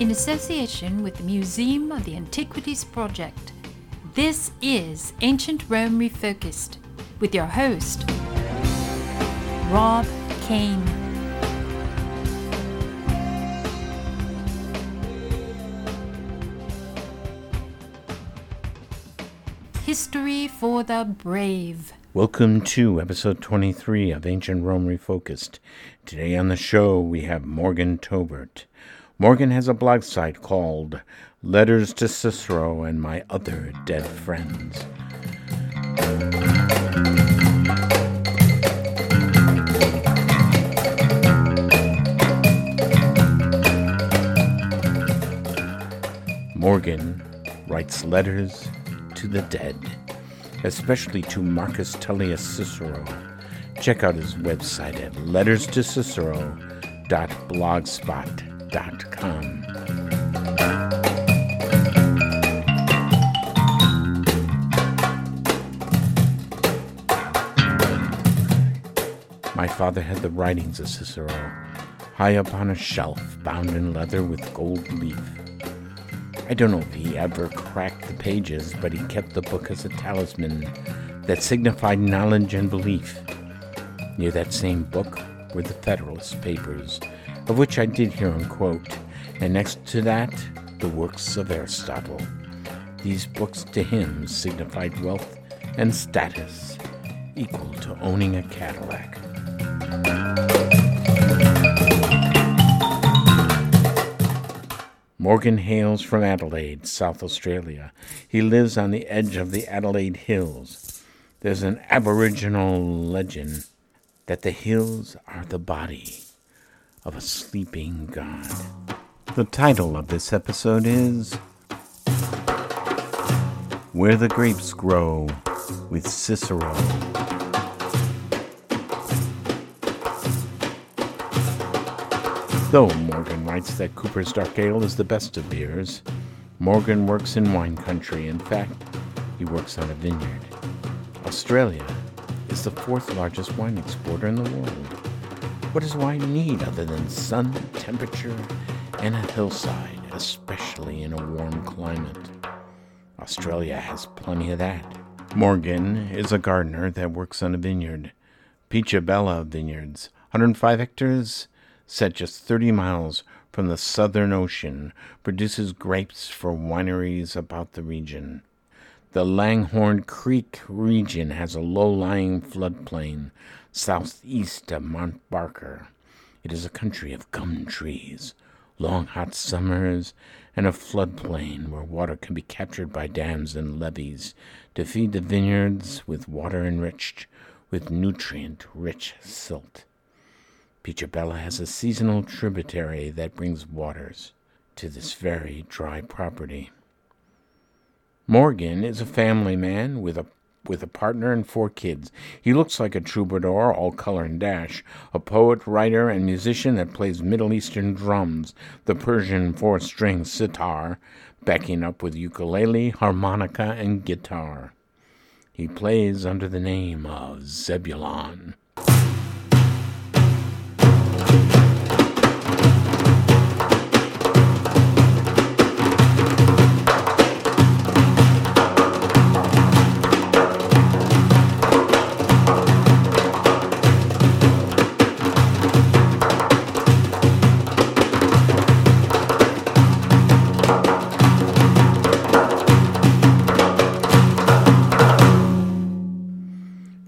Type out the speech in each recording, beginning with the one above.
in association with the Museum of the Antiquities Project. This is Ancient Rome Refocused with your host, Rob Cain. History for the Brave. Welcome to episode 23 of Ancient Rome Refocused. Today on the show we have Morgan Taubert. Morgan has a blog site called Letters to Cicero and My Other Dead Friends. Morgan writes letters to the dead, especially to Marcus Tullius Cicero. Check out his website at letterstocicero.blogspot.com My father had the writings of Cicero high up on a shelf, bound in leather with gold leaf. I don't know if he ever cracked the pages, but he kept the book as a talisman that signified knowledge and belief. Near that same book were the Federalist Papers, of which I did hear him quote, and next to that, the works of Aristotle. These books to him signified wealth and status equal to owning a Cadillac. Morgan hails from Adelaide, South Australia. He lives on the edge of the Adelaide Hills. There's an Aboriginal legend that the hills are the body of a sleeping god. The title of this episode is Where the Grapes Grow with Cicero. Though Morgan writes that Cooper's Dark Ale is the best of beers, Morgan works in wine country. In fact, he works on a vineyard. Australia is the fourth largest wine exporter in the world. What does wine need other than sun, temperature, and a hillside, especially in a warm climate? Australia has plenty of that. Morgan is a gardener that works on a vineyard. Bella Vineyards, 105 hectares, set just 30 miles from the Southern Ocean, produces grapes for wineries about the region. The Langhorne Creek region has a low lying floodplain southeast of Mount Barker. It is a country of gum trees, long hot summers, and a floodplain where water can be captured by dams and levees to feed the vineyards with water enriched with nutrient rich silt. Peacharbella has a seasonal tributary that brings waters to this very dry property. Morgan is a family man with a with a partner and four kids. He looks like a troubadour, all color and dash, a poet, writer, and musician that plays Middle Eastern drums, the Persian four string sitar, backing up with ukulele, harmonica, and guitar. He plays under the name of Zebulon.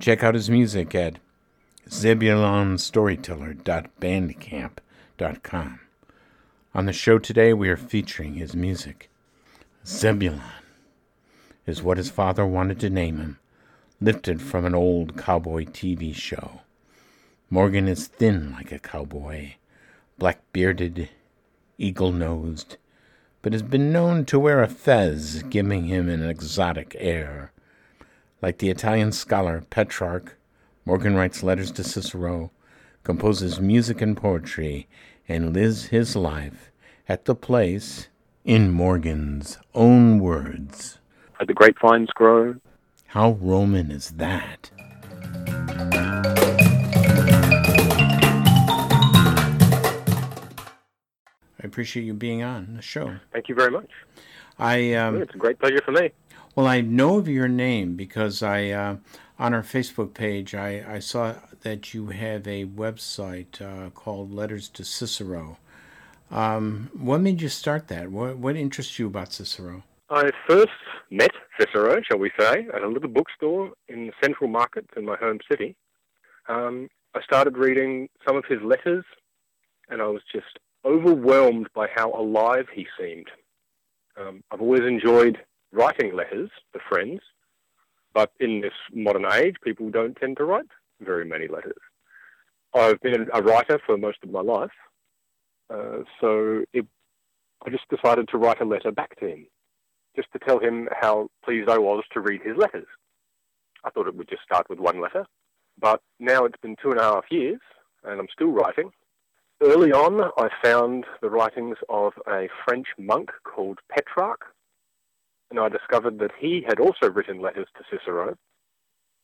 Check out his music at zebulonstoryteller.bandcamp.com. On the show today, we are featuring his music. Zebulon is what his father wanted to name him, lifted from an old cowboy TV show. Morgan is thin like a cowboy, black bearded, eagle nosed, but has been known to wear a fez, giving him an exotic air. Like the Italian scholar Petrarch, Morgan writes letters to Cicero, composes music and poetry, and lives his life at the place, in Morgan's own words. The grapevines grow. How Roman is that? I appreciate you being on the show. Thank you very much. I um, it's a great pleasure for me. Well, I know of your name because I uh, on our Facebook page I, I saw that you have a website uh, called Letters to Cicero. Um, what made you start that? What what interests you about Cicero? I first met Cicero, shall we say, at a little bookstore in the Central Market in my home city. Um, I started reading some of his letters, and I was just overwhelmed by how alive he seemed. Um, I've always enjoyed writing letters to friends, but in this modern age, people don't tend to write very many letters. I've been a writer for most of my life, uh, so it, I just decided to write a letter back to him, just to tell him how pleased I was to read his letters. I thought it would just start with one letter, but now it's been two and a half years, and I'm still writing. Early on, I found the writings of a French monk called Petrarch, and I discovered that he had also written letters to Cicero,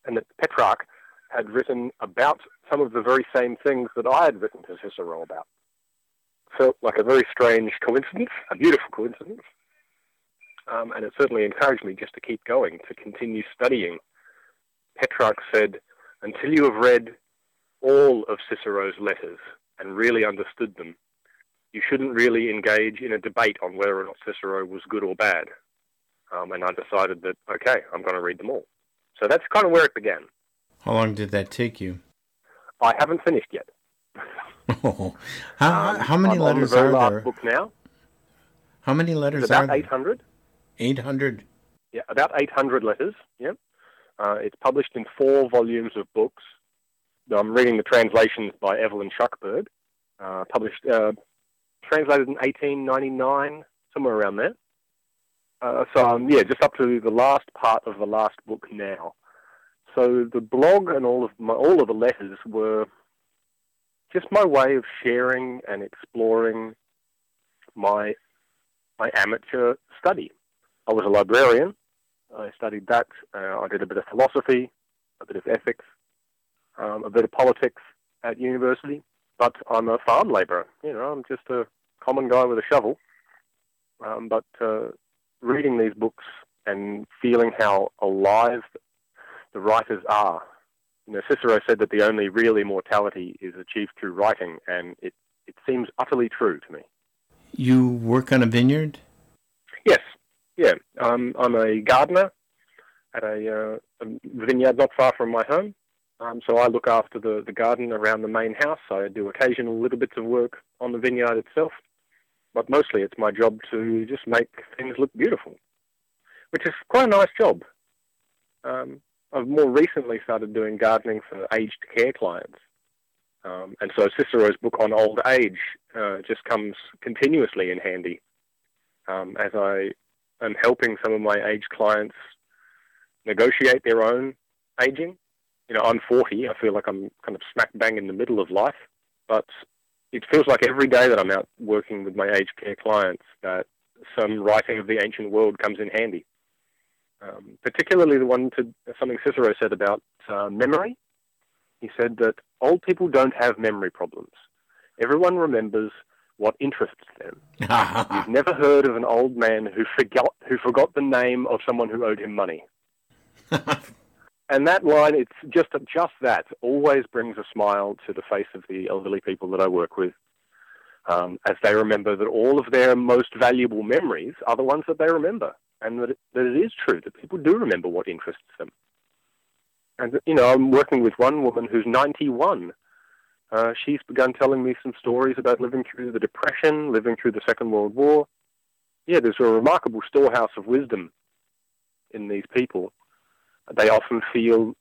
and that Petrarch had written about some of the very same things that I had written to Cicero about. Felt like a very strange coincidence, a beautiful coincidence, um, and it certainly encouraged me just to keep going, to continue studying. Petrarch said, until you have read all of Cicero's letters and really understood them, you shouldn't really engage in a debate on whether or not Cicero was good or bad. Um, and I decided that, okay, I'm going to read them all. So that's kind of where it began. How long did that take you? I haven't finished yet. oh, how, um, how many I'm letters the very are last there? book now. How many letters it's about are 800. 800? Yeah, about 800 letters, yeah. Uh, it's published in four volumes of books. I'm reading the translations by Evelyn Shuckburgh, uh, published, uh, translated in 1899, somewhere around there. Uh, so um, yeah, just up to the last part of the last book now. So the blog and all of my, all of the letters were just my way of sharing and exploring my my amateur study. I was a librarian. I studied that. Uh, I did a bit of philosophy, a bit of ethics, um, a bit of politics at university. But I'm a farm labourer. You know, I'm just a common guy with a shovel. Um, but uh, reading these books and feeling how alive the writers are. You know, Cicero said that the only real immortality is achieved through writing, and it, it seems utterly true to me. You work on a vineyard? Yes, yeah. Um, I'm a gardener at a, uh, a, vineyard not far from my home. Um, so I look after the, the garden around the main house. I do occasional little bits of work on the vineyard itself but mostly it's my job to just make things look beautiful, which is quite a nice job. Um, I've more recently started doing gardening for aged care clients. Um, and so Cicero's book on old age uh, just comes continuously in handy um, as I am helping some of my aged clients negotiate their own aging. You know, I'm 40. I feel like I'm kind of smack bang in the middle of life, but it feels like every day that I'm out working with my aged care clients that some writing of the ancient world comes in handy. Um, particularly the one to something Cicero said about uh, memory. He said that old people don't have memory problems. Everyone remembers what interests them. You've never heard of an old man who forgot who forgot the name of someone who owed him money. and that line, it's just just that, always brings a smile to the face of the elderly people that I work with, um, as they remember that all of their most valuable memories are the ones that they remember, and that it, that it is true that people do remember what interests them. And you know, I'm working with one woman who's 91. Uh, she's begun telling me some stories about living through the Depression, living through the Second World War. Yeah, there's a remarkable storehouse of wisdom in these people they often feel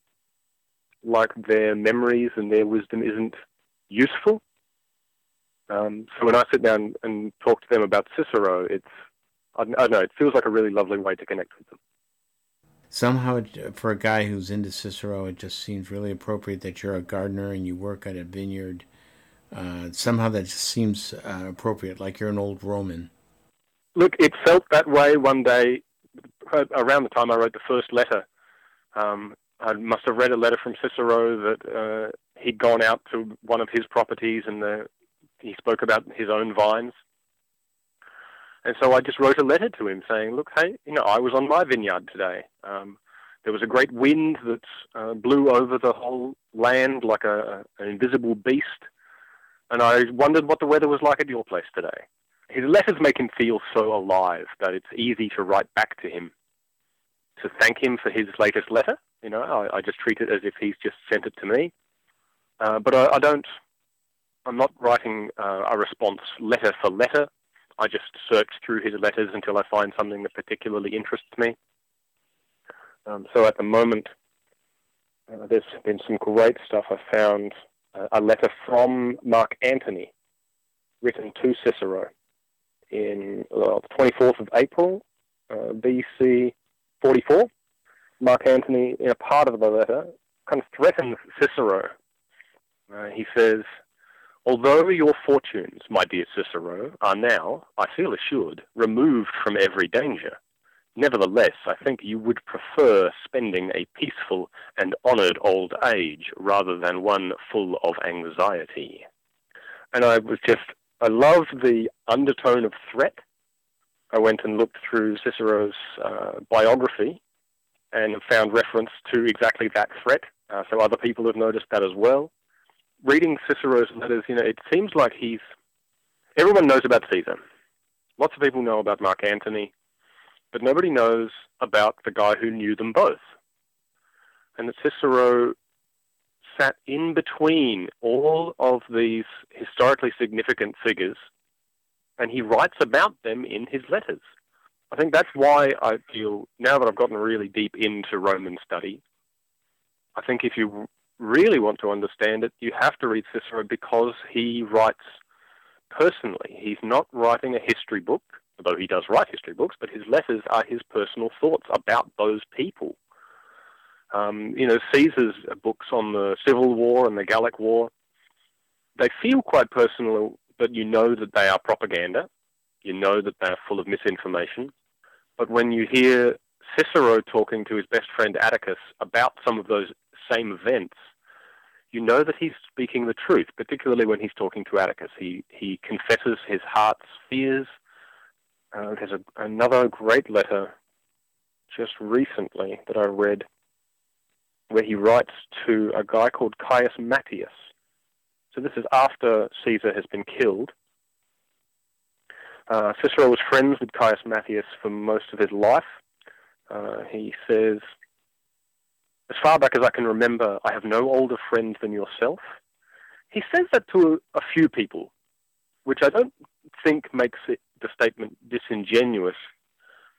like their memories and their wisdom isn't useful. Um, so when I sit down and talk to them about Cicero, it's I, don't know, it feels like a really lovely way to connect with them. Somehow, for a guy who's into Cicero, it just seems really appropriate that you're a gardener and you work at a vineyard. Uh, somehow that just seems uh, appropriate, like you're an old Roman. Look, it felt that way one day around the time I wrote the first letter um, I must have read a letter from Cicero that uh, he'd gone out to one of his properties and the, he spoke about his own vines. And so I just wrote a letter to him saying, look, hey, you know, I was on my vineyard today. Um, there was a great wind that uh, blew over the whole land like a, an invisible beast. And I wondered what the weather was like at your place today. His letters make him feel so alive that it's easy to write back to him to thank him for his latest letter. You know, I, I just treat it as if he's just sent it to me. Uh, but I, I, don't, I'm not writing uh, a response letter for letter. I just search through his letters until I find something that particularly interests me. Um, so at the moment, uh, there's been some great stuff. I found uh, a letter from Mark Antony, written to Cicero in the 24th of April, uh, BC 44. Mark Antony, in a part of the letter, kind of threatens Cicero. Uh, he says, Although your fortunes, my dear Cicero, are now, I feel assured, removed from every danger, nevertheless, I think you would prefer spending a peaceful and honored old age rather than one full of anxiety. And I was just, I love the undertone of threat. I went and looked through Cicero's uh, biography and found reference to exactly that threat. Uh, so other people have noticed that as well reading Cicero's letters, you know, it seems like he's everyone knows about Caesar. Lots of people know about Mark Antony, but nobody knows about the guy who knew them both. And that Cicero sat in between all of these historically significant figures, and he writes about them in his letters. I think that's why I feel, now that I've gotten really deep into Roman study, I think if you really want to understand it, you have to read Cicero because he writes personally. He's not writing a history book, although he does write history books, but his letters are his personal thoughts about those people. Um, you know, Caesar's books on the Civil War and the Gallic War, they feel quite personal, but you know that they are propaganda. You know that they are full of misinformation. But when you hear Cicero talking to his best friend Atticus about some of those same events, you know that he's speaking the truth, particularly when he's talking to Atticus. He, he confesses his heart's fears. Uh, there's a, another great letter just recently that I read where he writes to a guy called Caius Matius. So this is after Caesar has been killed. Uh, Cicero was friends with Caius Matius for most of his life. Uh, he says, as far back as I can remember, I have no older friend than yourself. He says that to a, a few people, which I don't think makes it, the statement disingenuous.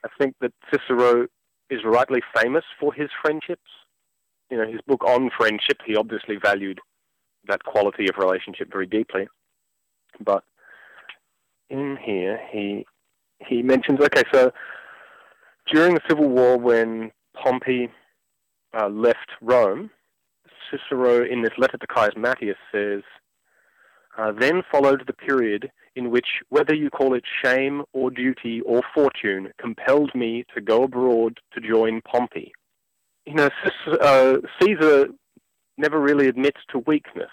I think that Cicero is rightly famous for his friendships. You know, his book on friendship, he obviously valued that quality of relationship very deeply. But in here, he he mentions okay, so during the Civil War, when Pompey uh, left Rome, Cicero, in this letter to Caius Matius, says, uh, Then followed the period in which, whether you call it shame or duty or fortune, compelled me to go abroad to join Pompey. You know, uh, Caesar never really admits to weakness.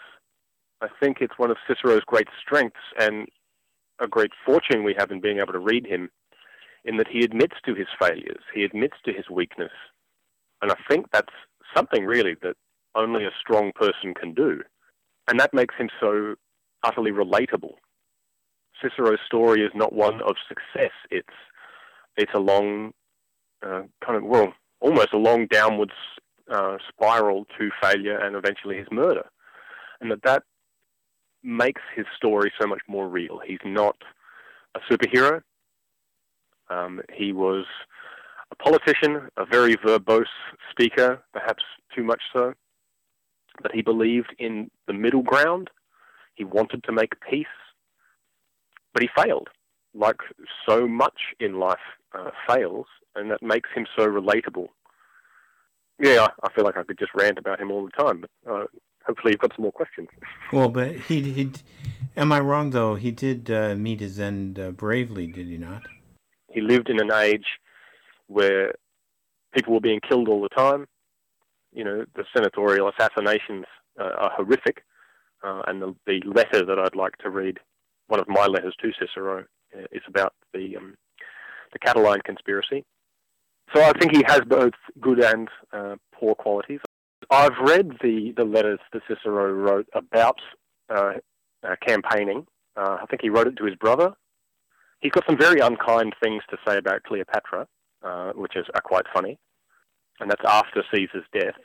I think it's one of Cicero's great strengths and a great fortune we have in being able to read him, in that he admits to his failures, he admits to his weakness, and I think that's something really that only a strong person can do. And that makes him so utterly relatable. Cicero's story is not one of success. It's it's a long, uh, kind of well, almost a long downwards uh, spiral to failure and eventually his murder, and that that makes his story so much more real. He's not a superhero. Um, he was a politician, a very verbose speaker, perhaps too much so, but he believed in the middle ground. He wanted to make peace, but he failed, like so much in life uh, fails, and that makes him so relatable. Yeah, I feel like I could just rant about him all the time, but uh, hopefully you've got some more questions. Well, but he, he am I wrong though? He did uh, meet his end uh, bravely, did he not? He lived in an age where people were being killed all the time. You know, the senatorial assassinations uh, are horrific. Uh, and the, the letter that I'd like to read, one of my letters to Cicero, uh, is about the um, the Catiline conspiracy. So I think he has both good and uh, poor qualities. I've read the, the letters that Cicero wrote about uh, uh, campaigning. Uh, I think he wrote it to his brother. He's got some very unkind things to say about Cleopatra, uh, which is are quite funny, and that's after Caesar's death.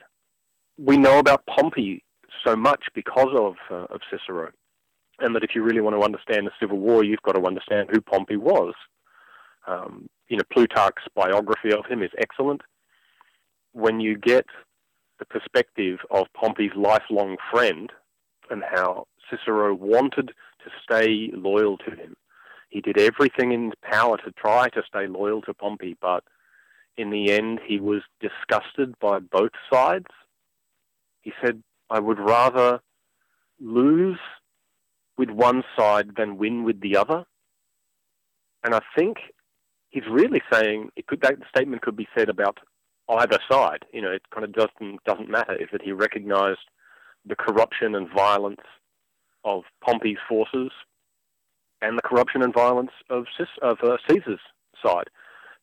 We know about Pompey so much because of uh, of Cicero, and that if you really want to understand the civil war, you've got to understand who Pompey was. Um, you know, Plutarch's biography of him is excellent. When you get the perspective of Pompey's lifelong friend and how Cicero wanted to stay loyal to him, he did everything in his power to try to stay loyal to Pompey, but in the end, he was disgusted by both sides. He said, I would rather lose with one side than win with the other. And I think he's really saying could, that statement could be said about either side. You know, it kind of doesn't doesn't matter if that he recognised the corruption and violence of Pompey's forces and the corruption and violence of of uh, Caesar's side.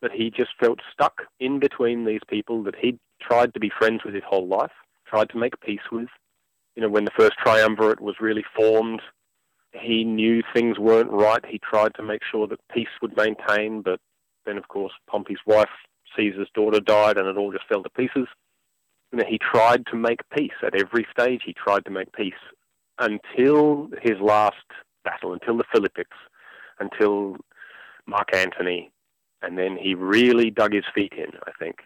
That he just felt stuck in between these people that he'd tried to be friends with his whole life, tried to make peace with. You know, when the first triumvirate was really formed, he knew things weren't right. He tried to make sure that peace would maintain, but then, of course, Pompey's wife, Caesar's daughter, died, and it all just fell to pieces. And he tried to make peace at every stage. He tried to make peace until his last battle, until the Philippics, until Mark Antony, and then he really dug his feet in, I think,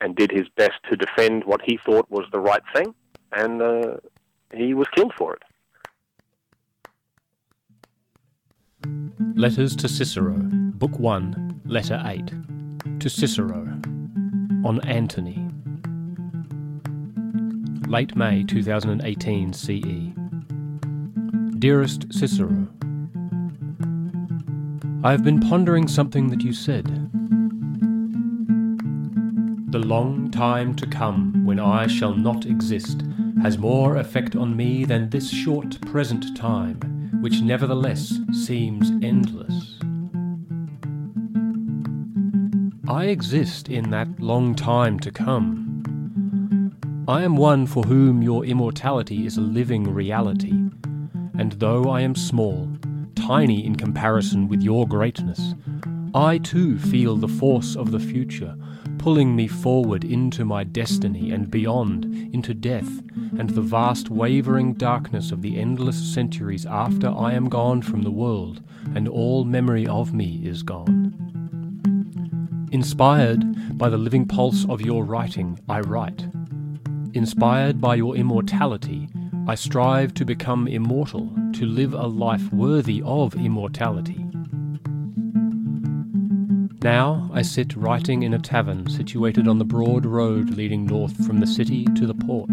and did his best to defend what he thought was the right thing, and uh, he was killed for it. Letters to Cicero, Book 1, Letter 8. To Cicero, on Antony. Late May 2018 CE. Dearest Cicero, I have been pondering something that you said. The long time to come when I shall not exist has more effect on me than this short present time which nevertheless seems endless. I exist in that long time to come. I am one for whom your immortality is a living reality, and though I am small, tiny in comparison with your greatness, I too feel the force of the future pulling me forward into my destiny and beyond, into death and the vast wavering darkness of the endless centuries after I am gone from the world and all memory of me is gone. Inspired by the living pulse of your writing, I write. Inspired by your immortality, I strive to become immortal, to live a life worthy of immortality. Now I sit writing in a tavern situated on the broad road leading north from the city to the port.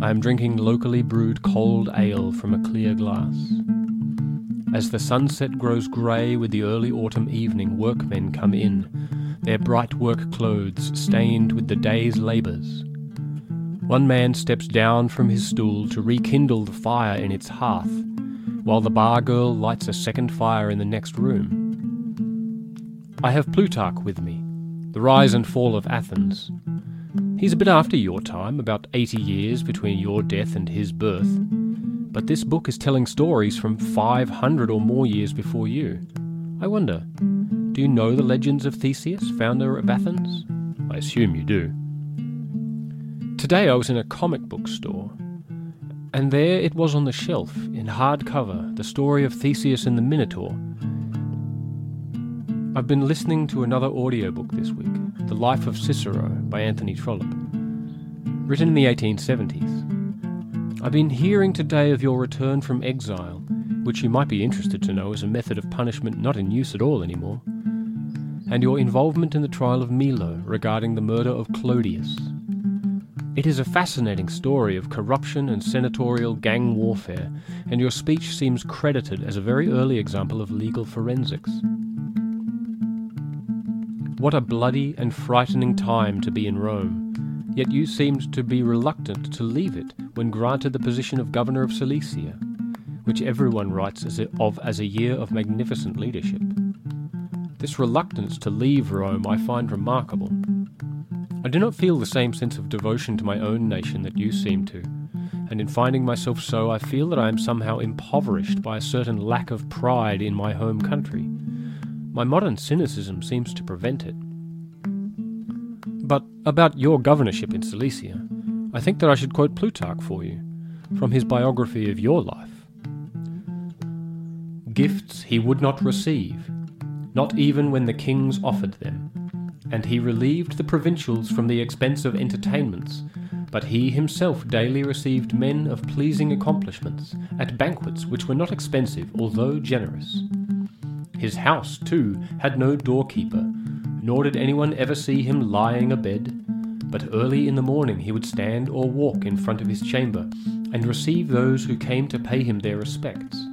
I am drinking locally brewed cold ale from a clear glass. As the sunset grows grey with the early autumn evening, workmen come in, their bright work clothes stained with the day's labours. One man steps down from his stool to rekindle the fire in its hearth, while the bar girl lights a second fire in the next room. I have Plutarch with me, The Rise and Fall of Athens. He's a bit after your time, about 80 years between your death and his birth. But this book is telling stories from 500 or more years before you. I wonder, do you know the legends of Theseus, founder of Athens? I assume you do. Today I was in a comic book store, and there it was on the shelf, in hardcover, the story of Theseus and the Minotaur, I've been listening to another audiobook this week, The Life of Cicero by Anthony Trollope, written in the 1870s. I've been hearing today of your return from exile, which you might be interested to know is a method of punishment not in use at all anymore, and your involvement in the trial of Milo regarding the murder of Clodius. It is a fascinating story of corruption and senatorial gang warfare, and your speech seems credited as a very early example of legal forensics. What a bloody and frightening time to be in Rome, yet you seemed to be reluctant to leave it when granted the position of governor of Cilicia, which everyone writes as a, of as a year of magnificent leadership. This reluctance to leave Rome I find remarkable. I do not feel the same sense of devotion to my own nation that you seem to, and in finding myself so, I feel that I am somehow impoverished by a certain lack of pride in my home country. My modern cynicism seems to prevent it. But about your governorship in Cilicia, I think that I should quote Plutarch for you, from his biography of your life. Gifts he would not receive, not even when the kings offered them, and he relieved the provincials from the expense of entertainments but he himself daily received men of pleasing accomplishments at banquets which were not expensive, although generous. His house, too, had no doorkeeper, nor did anyone ever see him lying abed, but early in the morning he would stand or walk in front of his chamber, and receive those who came to pay him their respects.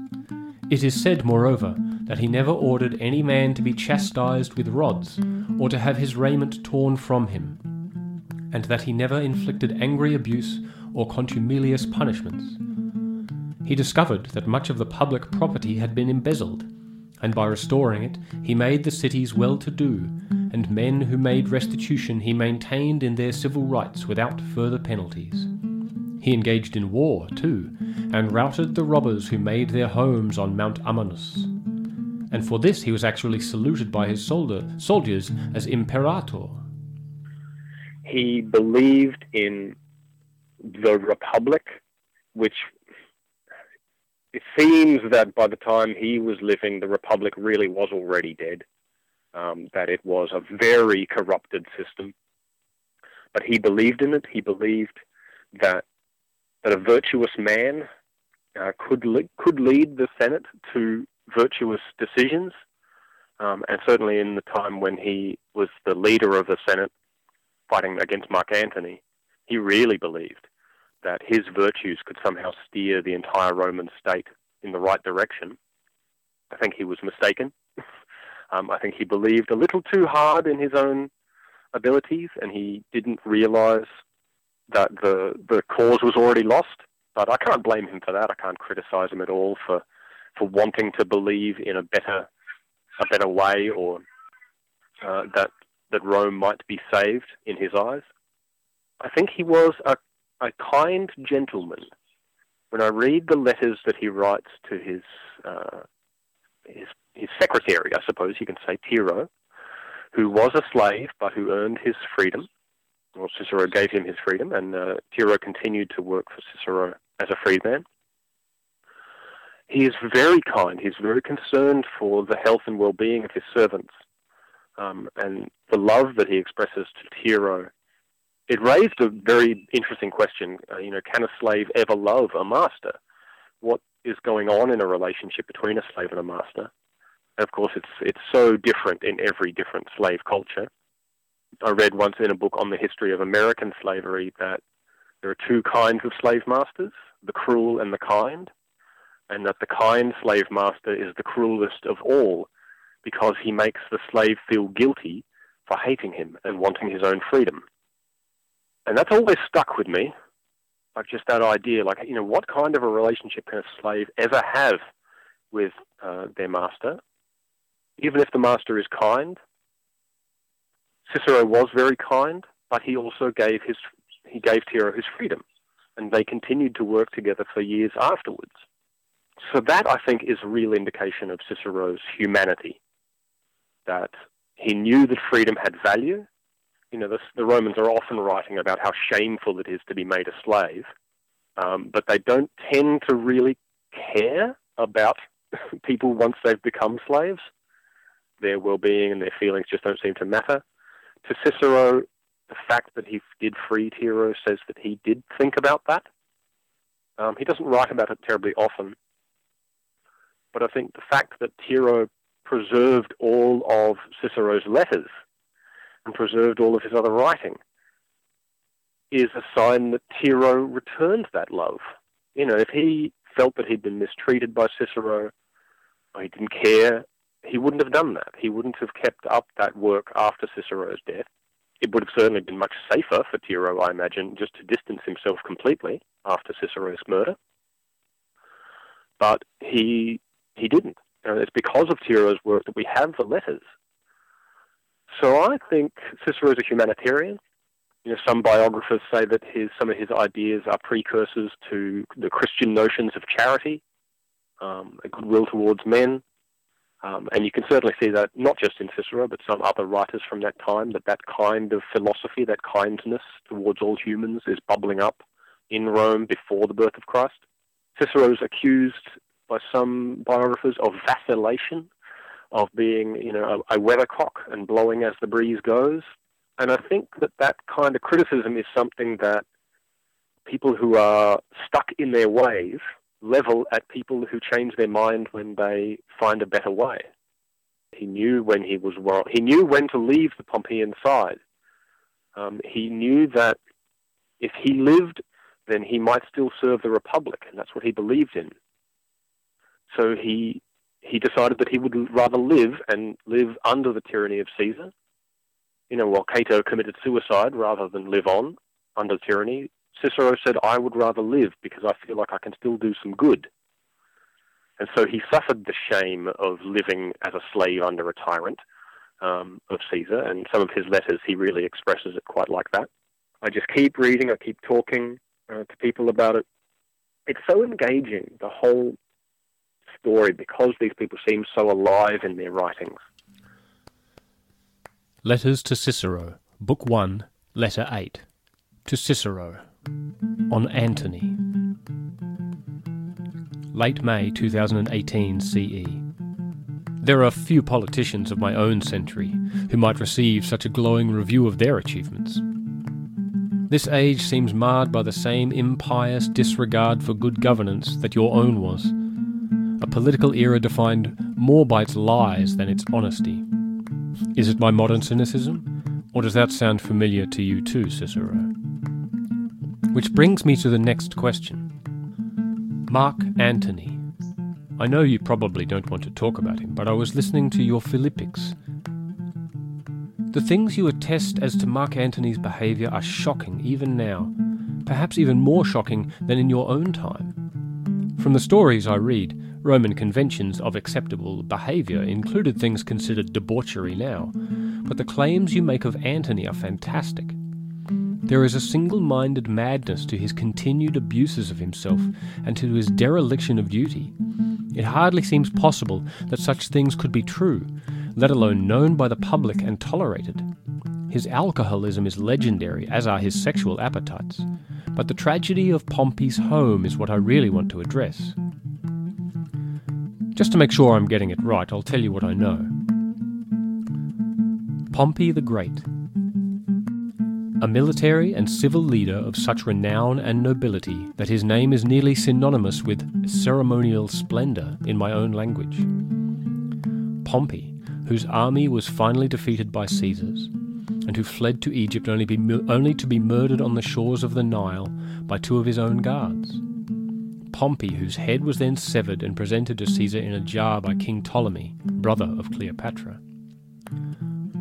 It is said, moreover, that he never ordered any man to be chastised with rods, or to have his raiment torn from him, and that he never inflicted angry abuse or contumelious punishments. He discovered that much of the public property had been embezzled, and by restoring it, he made the cities well to do, and men who made restitution he maintained in their civil rights without further penalties. He engaged in war, too, and routed the robbers who made their homes on Mount Amanus. And for this he was actually saluted by his soldier, soldiers as Imperator, he believed in the Republic, which it seems that by the time he was living, the Republic really was already dead, um, that it was a very corrupted system. But he believed in it. He believed that that a virtuous man uh, could le- could lead the Senate to virtuous decisions. Um, and certainly in the time when he was the leader of the Senate, fighting against Mark Antony, he really believed that his virtues could somehow steer the entire Roman state in the right direction. I think he was mistaken. um, I think he believed a little too hard in his own abilities, and he didn't realize that the the cause was already lost. But I can't blame him for that. I can't criticize him at all for for wanting to believe in a better a better way or uh, that that Rome might be saved in his eyes. I think he was a, a kind gentleman. When I read the letters that he writes to his, uh, his, his secretary, I suppose you can say, Tiro, who was a slave but who earned his freedom, well, Cicero gave him his freedom, and uh, Tiro continued to work for Cicero as a freedman. He is very kind. He's very concerned for the health and well-being of his servants um, and the love that he expresses to Tiro, it raised a very interesting question. Uh, you know, can a slave ever love a master? What is going on in a relationship between a slave and a master? And of course, it's it's so different in every different slave culture. I read once in a book on the history of American slavery that there are two kinds of slave masters: the cruel and the kind, and that the kind slave master is the cruelest of all because he makes the slave feel guilty for hating him and wanting his own freedom. And that's always stuck with me. Like just that idea, like, you know, what kind of a relationship can a slave ever have with uh, their master? Even if the master is kind. Cicero was very kind, but he also gave his he gave Tiro his freedom, and they continued to work together for years afterwards. So that I think is a real indication of Cicero's humanity that he knew that freedom had value. You know, the, the Romans are often writing about how shameful it is to be made a slave, um, but they don't tend to really care about people once they've become slaves. Their well-being and their feelings just don't seem to matter. To Cicero, the fact that he did free Tiro says that he did think about that. Um, he doesn't write about it terribly often, but I think the fact that Tiro preserved all of Cicero's letters and preserved all of his other writing is a sign that Tiro returned that love. You know, if he felt that he'd been mistreated by Cicero, or he didn't care, he wouldn't have done that. He wouldn't have kept up that work after Cicero's death. It would have certainly been much safer for Tiro, I imagine, just to distance himself completely after Cicero's murder. But he he didn't. Know, it's because of Tiro's work that we have the letters. So I think Cicero is a humanitarian. You know, some biographers say that his some of his ideas are precursors to the Christian notions of charity, um, a goodwill towards men, um, and you can certainly see that not just in Cicero, but some other writers from that time, that that kind of philosophy, that kindness towards all humans is bubbling up in Rome before the birth of Christ. Cicero is accused by some biographers of vacillation, of being, you know, a, a weathercock and blowing as the breeze goes. And I think that that kind of criticism is something that people who are stuck in their ways level at people who change their mind when they find a better way. He knew when he was wrong. He knew when to leave the Pompeian side. Um, he knew that if he lived, then he might still serve the Republic, and that's what he believed in. So he he decided that he would rather live and live under the tyranny of Caesar. You know, while Cato committed suicide rather than live on under tyranny, Cicero said, I would rather live because I feel like I can still do some good. And so he suffered the shame of living as a slave under a tyrant um, of Caesar, and some of his letters he really expresses it quite like that. I just keep reading, I keep talking uh, to people about it. It's so engaging, the whole story, because these people seem so alive in their writings. Letters to Cicero, Book 1, Letter 8. To Cicero on Antony. Late May 2018 CE. There are few politicians of my own century who might receive such a glowing review of their achievements. This age seems marred by the same impious disregard for good governance that your own was, a political era defined more by its lies than its honesty. Is it my modern cynicism, or does that sound familiar to you too, Cicero? Which brings me to the next question. Mark Antony. I know you probably don't want to talk about him, but I was listening to your Philippics. The things you attest as to Mark Antony's behaviour are shocking even now, perhaps even more shocking than in your own time. From the stories I read, Roman conventions of acceptable behaviour included things considered debauchery now, but the claims you make of Antony are fantastic. There is a single minded madness to his continued abuses of himself and to his dereliction of duty. It hardly seems possible that such things could be true, let alone known by the public and tolerated. His alcoholism is legendary, as are his sexual appetites. But the tragedy of Pompey's home is what I really want to address. Just to make sure I'm getting it right, I'll tell you what I know. Pompey the Great a military and civil leader of such renown and nobility that his name is nearly synonymous with ceremonial splendour in my own language. Pompey, whose army was finally defeated by Caesar's, and who fled to Egypt only, be, only to be murdered on the shores of the Nile by two of his own guards. Pompey, whose head was then severed and presented to Caesar in a jar by King Ptolemy, brother of Cleopatra.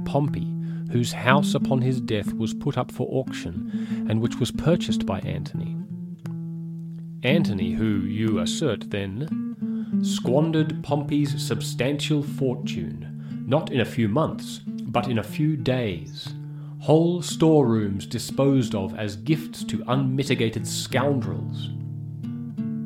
Pompey, whose house upon his death was put up for auction, and which was purchased by Antony. Antony, who, you assert then, squandered Pompey's substantial fortune, not in a few months, but in a few days. Whole storerooms disposed of as gifts to unmitigated scoundrels.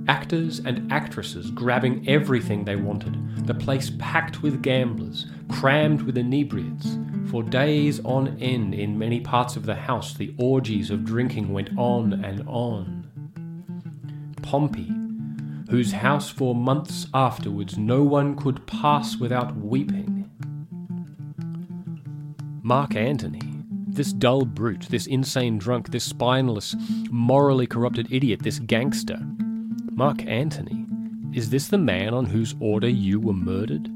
Actors and actresses grabbing everything they wanted, the place packed with gamblers, crammed with inebriates, for days on end, in many parts of the house, the orgies of drinking went on and on. Pompey, whose house for months afterwards no one could pass without weeping. Mark Antony, this dull brute, this insane drunk, this spineless, morally corrupted idiot, this gangster. Mark Antony, is this the man on whose order you were murdered?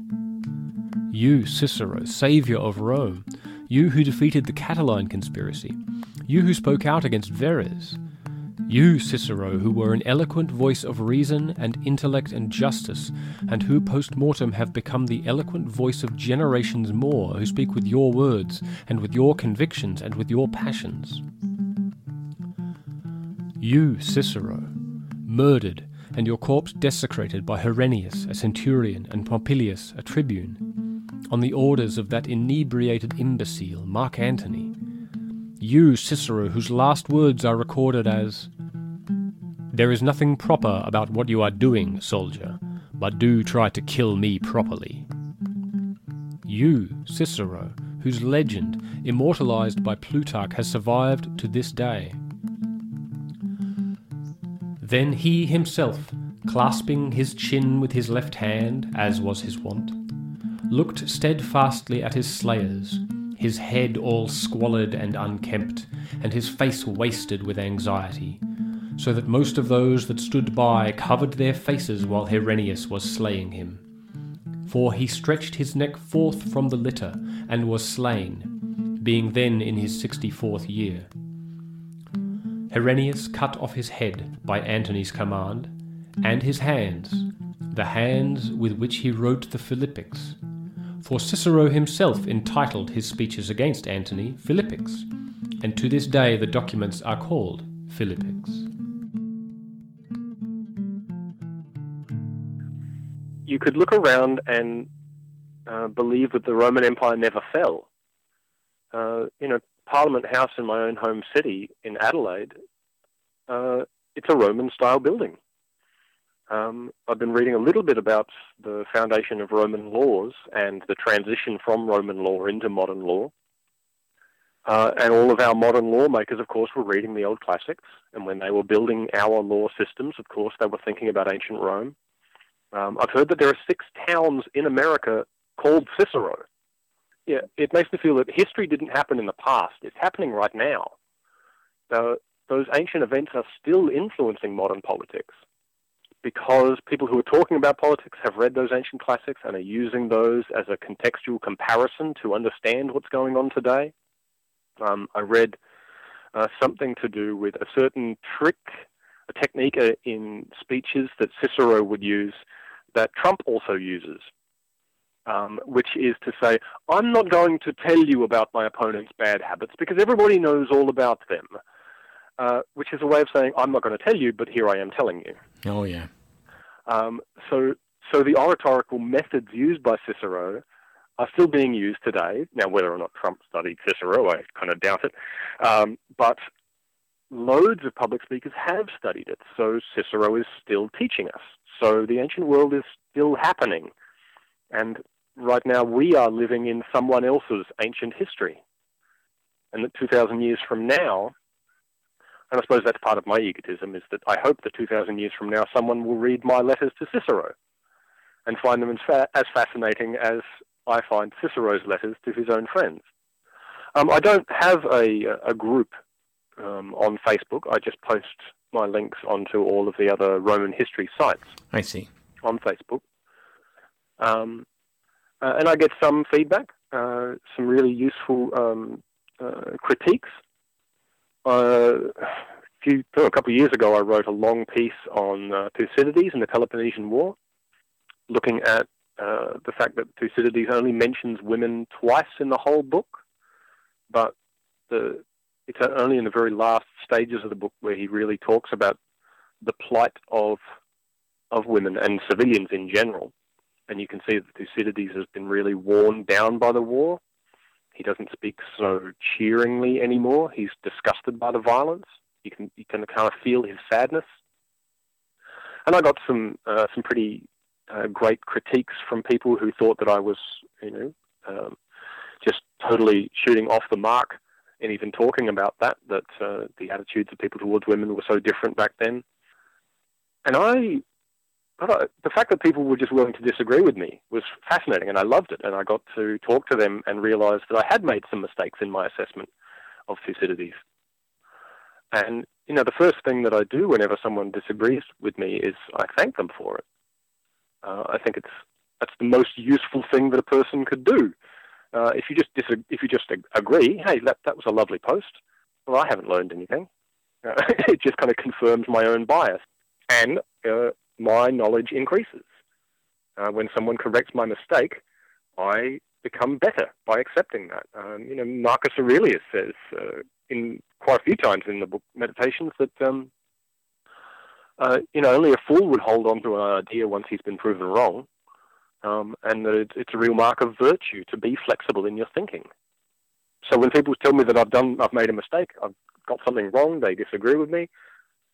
You, Cicero, saviour of Rome, you who defeated the Catiline conspiracy, you who spoke out against Verres, you, Cicero, who were an eloquent voice of reason and intellect and justice, and who post mortem have become the eloquent voice of generations more who speak with your words, and with your convictions, and with your passions. You, Cicero, murdered, and your corpse desecrated by Herennius, a centurion, and Pompilius, a tribune on the orders of that inebriated imbecile, Mark Antony. You, Cicero, whose last words are recorded as There is nothing proper about what you are doing, soldier, but do try to kill me properly. You, Cicero, whose legend, immortalized by Plutarch, has survived to this day. Then he himself, clasping his chin with his left hand, as was his wont, looked steadfastly at his slayers, his head all squalid and unkempt, and his face wasted with anxiety, so that most of those that stood by covered their faces while Herennius was slaying him. For he stretched his neck forth from the litter, and was slain, being then in his sixty fourth year. Herennius cut off his head by Antony's command, and his hands, the hands with which he wrote the Philippics. For Cicero himself entitled his speeches against Antony Philippics, and to this day the documents are called Philippics. You could look around and uh, believe that the Roman Empire never fell. Uh, in a Parliament House in my own home city in Adelaide, uh, it's a Roman style building. Um, I've been reading a little bit about the foundation of Roman laws and the transition from Roman law into modern law. Uh, and all of our modern lawmakers, of course, were reading the old classics. And when they were building our law systems, of course, they were thinking about ancient Rome. Um, I've heard that there are six towns in America called Cicero. Yeah, it makes me feel that history didn't happen in the past. It's happening right now. Uh, those ancient events are still influencing modern politics because people who are talking about politics have read those ancient classics and are using those as a contextual comparison to understand what's going on today. Um, I read uh, something to do with a certain trick, a technique uh, in speeches that Cicero would use that Trump also uses um, which is to say, I'm not going to tell you about my opponent's bad habits because everybody knows all about them. Uh, which is a way of saying, I'm not going to tell you, but here I am telling you. Oh, yeah. Um, so, so the oratorical methods used by Cicero are still being used today. Now, whether or not Trump studied Cicero, I kind of doubt it. Um, but loads of public speakers have studied it. So Cicero is still teaching us. So the ancient world is still happening. And right now we are living in someone else's ancient history. And that 2,000 years from now, and I suppose that's part of my egotism, is that I hope that 2,000 years from now someone will read my letters to Cicero and find them as, fa- as fascinating as I find Cicero's letters to his own friends. Um, I don't have a, a group um, on Facebook. I just post my links onto all of the other Roman history sites. I see. On Facebook. Um, uh, and I get some feedback, uh, some really useful um, uh, critiques. Uh, a, few, a couple of years ago, I wrote a long piece on uh, Thucydides and the Peloponnesian War, looking at uh, the fact that Thucydides only mentions women twice in the whole book, but the, it's only in the very last stages of the book where he really talks about the plight of of women and civilians in general and you can see that Thucydides has been really worn down by the war. He doesn't speak so cheeringly anymore. He's disgusted by the violence. You can you can kind of feel his sadness. And I got some uh, some pretty uh, great critiques from people who thought that I was, you know, um, just totally shooting off the mark, and even talking about that that uh, the attitudes of people towards women were so different back then. And I but the fact that people were just willing to disagree with me was fascinating, and I loved it. And I got to talk to them and realize that I had made some mistakes in my assessment of Thucydides. And you know, the first thing that I do whenever someone disagrees with me is I thank them for it. Uh, I think it's that's the most useful thing that a person could do. Uh, if you just dis- if you just agree, hey, that that was a lovely post. Well, I haven't learned anything. Uh, it just kind of confirms my own bias. And uh, my knowledge increases. Uh, when someone corrects my mistake, I become better by accepting that. Um, you know, Marcus Aurelius says uh, in quite a few times in the book Meditations that um, uh, you know only a fool would hold on to an idea once he's been proven wrong. um, and that it's, it's a real mark of virtue to be flexible in your thinking. So when people tell me that I've done, I've made a mistake, I've got something wrong, they disagree with me,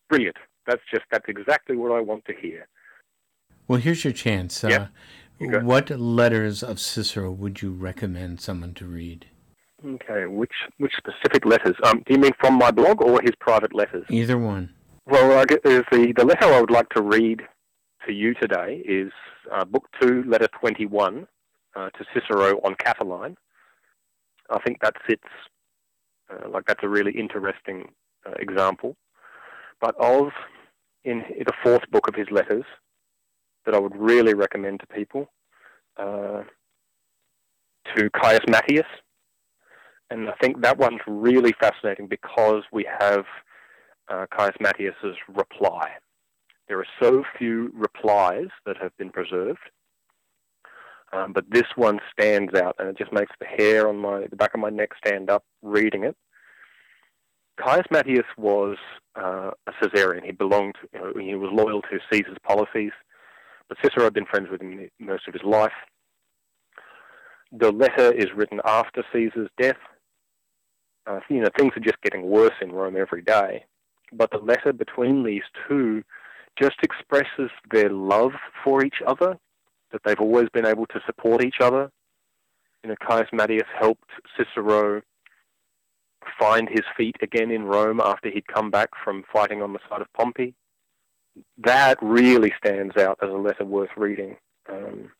brilliant. That's just that's exactly what I want to hear. Well, here's your chance. Yeah. Uh, what letters of Cicero would you recommend someone to read? Okay, which which specific letters? Um, do you mean from my blog or his private letters? Either one. Well, I get, the the letter I would like to read to you today is uh, Book Two, Letter Twenty One, uh, to Cicero on Catiline. I think that sits uh, like that's a really interesting uh, example. But of in the fourth book of his letters that I would really recommend to people uh, to Caius Matius. And I think that one's really fascinating because we have uh, Caius Matius's reply. There are so few replies that have been preserved, um, but this one stands out, and it just makes the hair on my the back of my neck stand up reading it. Caius Matius was uh, a Caesarian. He belonged, you know, he was loyal to Caesar's policies, but Cicero had been friends with him most of his life. The letter is written after Caesar's death. Uh, you know, things are just getting worse in Rome every day. But the letter between these two just expresses their love for each other, that they've always been able to support each other. You know, Caius Matius helped Cicero find his feet again in Rome after he'd come back from fighting on the side of Pompey. That really stands out as a letter worth reading. Um,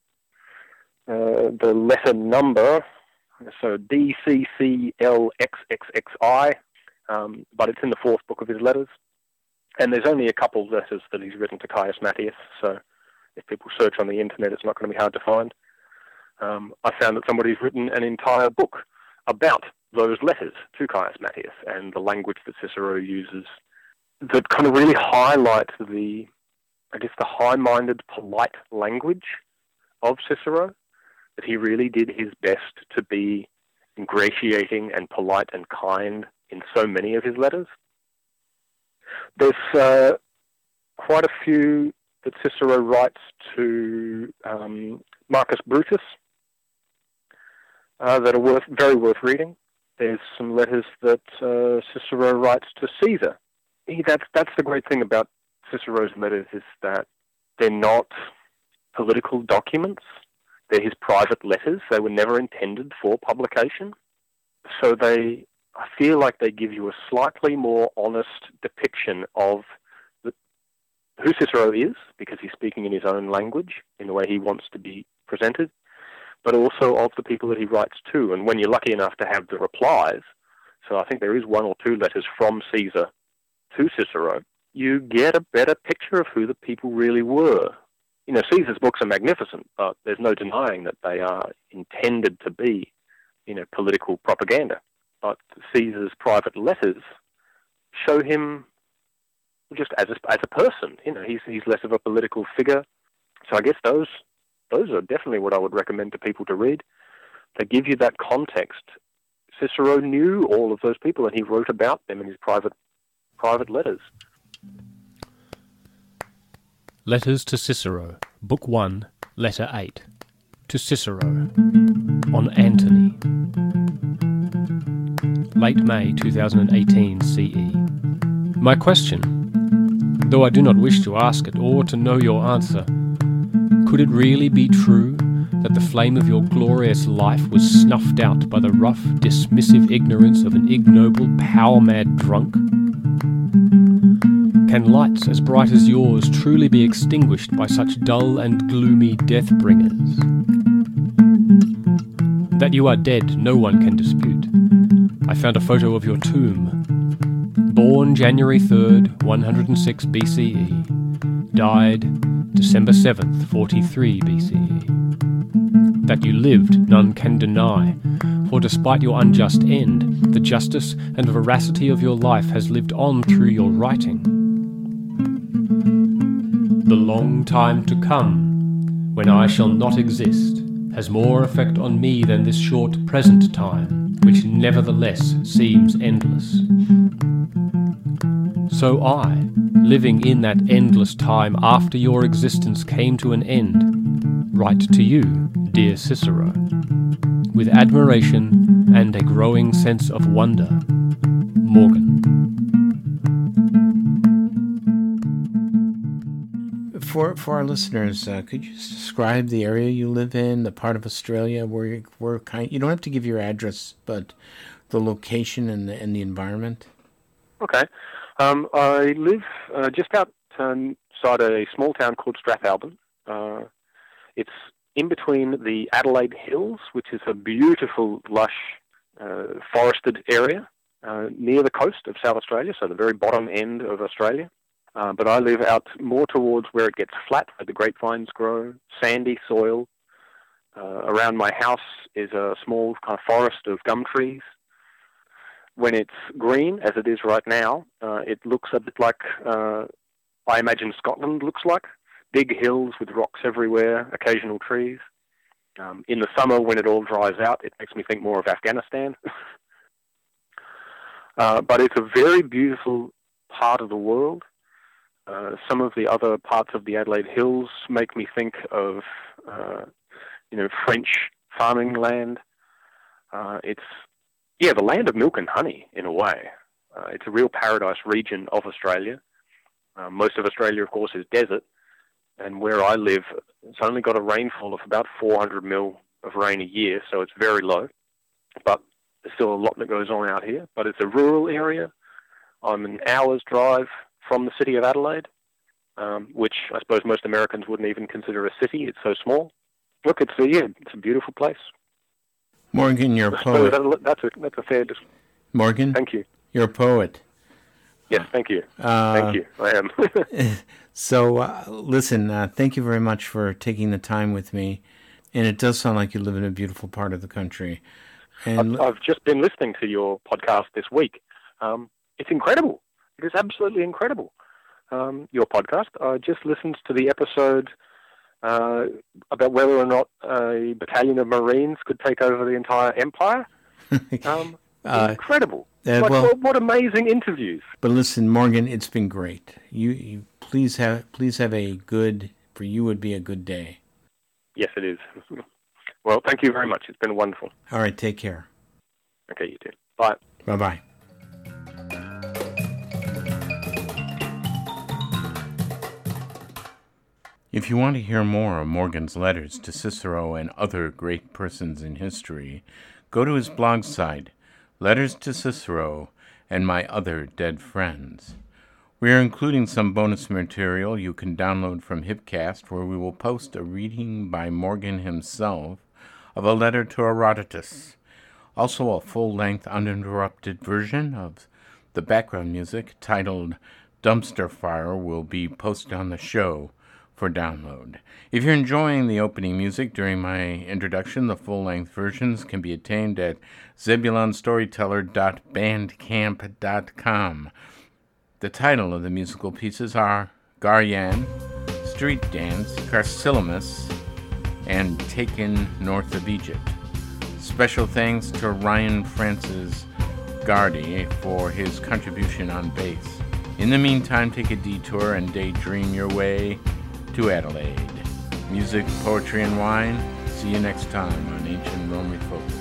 uh, the letter number, so DCCLXXXI, um, but it's in the fourth book of his letters. And there's only a couple of letters that he's written to Caius Matius, so if people search on the internet, it's not going to be hard to find. Um, I found that somebody's written an entire book about those letters to Caius Matius and the language that Cicero uses that kind of really highlight the, I guess, the high-minded, polite language of Cicero. That he really did his best to be ingratiating and polite and kind in so many of his letters. There's uh, quite a few that Cicero writes to um, Marcus Brutus uh, that are worth very worth reading. There's some letters that uh, Cicero writes to Caesar. He, that's that's the great thing about Cicero's letters is that they're not political documents. They're his private letters. They were never intended for publication. So they, I feel like they give you a slightly more honest depiction of the, who Cicero is, because he's speaking in his own language, in the way he wants to be presented, but also of the people that he writes to. And when you're lucky enough to have the replies, so I think there is one or two letters from Caesar to Cicero, you get a better picture of who the people really were. You know, Caesar's books are magnificent, but there's no denying that they are intended to be, you know, political propaganda. But Caesar's private letters show him just as a, as a person. You know, he's he's less of a political figure. So I guess those those are definitely what I would recommend to people to read. They give you that context. Cicero knew all of those people, and he wrote about them in his private private letters. Letters to Cicero, Book 1, Letter 8. To Cicero, on Antony. Late May 2018 CE. My question, though I do not wish to ask it or to know your answer, could it really be true that the flame of your glorious life was snuffed out by the rough, dismissive ignorance of an ignoble, power mad drunk? Can lights as bright as yours truly be extinguished by such dull and gloomy death bringers? That you are dead, no one can dispute. I found a photo of your tomb. Born January 3rd, 106 BCE, died December 7th, 43 BCE. That you lived, none can deny, for despite your unjust end, the justice and veracity of your life has lived on through your writing. The long time to come, when I shall not exist, has more effect on me than this short present time, which nevertheless seems endless. So I, living in that endless time after your existence came to an end, write to you, dear Cicero, with admiration and a growing sense of wonder, Morgan. For for our listeners, uh, could you describe the area you live in, the part of Australia where you, where kind? You don't have to give your address, but the location and the and the environment. Okay, um, I live uh, just outside a small town called Strathalbyn. Uh, it's in between the Adelaide Hills, which is a beautiful, lush, uh, forested area uh, near the coast of South Australia, so the very bottom end of Australia. Uh, but I live out more towards where it gets flat, where the grapevines grow, sandy soil. Uh, around my house is a small kind of forest of gum trees. When it's green, as it is right now, uh, it looks a bit like uh, I imagine Scotland looks like big hills with rocks everywhere, occasional trees. Um, in the summer, when it all dries out, it makes me think more of Afghanistan. uh, but it's a very beautiful part of the world. Uh, some of the other parts of the Adelaide Hills make me think of, uh, you know, French farming land. Uh, it's, yeah, the land of milk and honey in a way. Uh, it's a real paradise region of Australia. Uh, most of Australia, of course, is desert, and where I live, it's only got a rainfall of about 400 mil of rain a year, so it's very low. But there's still a lot that goes on out here. But it's a rural area. I'm an hour's drive from the city of Adelaide, um, which I suppose most Americans wouldn't even consider a city. It's so small. Look, it's a yeah, it's a beautiful place. Morgan, you're a poet. That's a that's a fair. Morgan, thank you. You're a poet. Yes, thank you. Uh, thank you. I am. so, uh, listen, uh, thank you very much for taking the time with me. And it does sound like you live in a beautiful part of the country. And I've, I've just been listening to your podcast this week. Um, it's incredible. It is absolutely incredible. Um, your podcast. I just listened to the episode uh, about whether or not a battalion of Marines could take over the entire empire. Um, uh, incredible. Uh, like, well, what, what, amazing interviews! But listen, Morgan, it's been great. You, you please have please have a good for you would be a good day. Yes, it is. well, thank you very much. It's been wonderful. All right, take care. Okay, you too. Bye. Bye bye. If you want to hear more of Morgan's letters to Cicero and other great persons in history, go to his blog site Letters to Cicero, and My Other Dead Friends. We are including some bonus material you can download from Hipcast, where we will post a reading by Morgan himself of a letter to Herodotus. Also, a full length, uninterrupted version of the background music titled Dumpster Fire will be posted on the show for download. If you're enjoying the opening music during my introduction, the full length versions can be attained at zebulonstoryteller.bandcamp.com. The title of the musical pieces are Garyan, Street Dance, Karsilamus, and Taken North of Egypt. Special thanks to Ryan Francis Gardy for his contribution on bass. In the meantime, take a detour and daydream your way to Adelaide. Music, poetry, and wine. See you next time on Ancient Rome Refocused.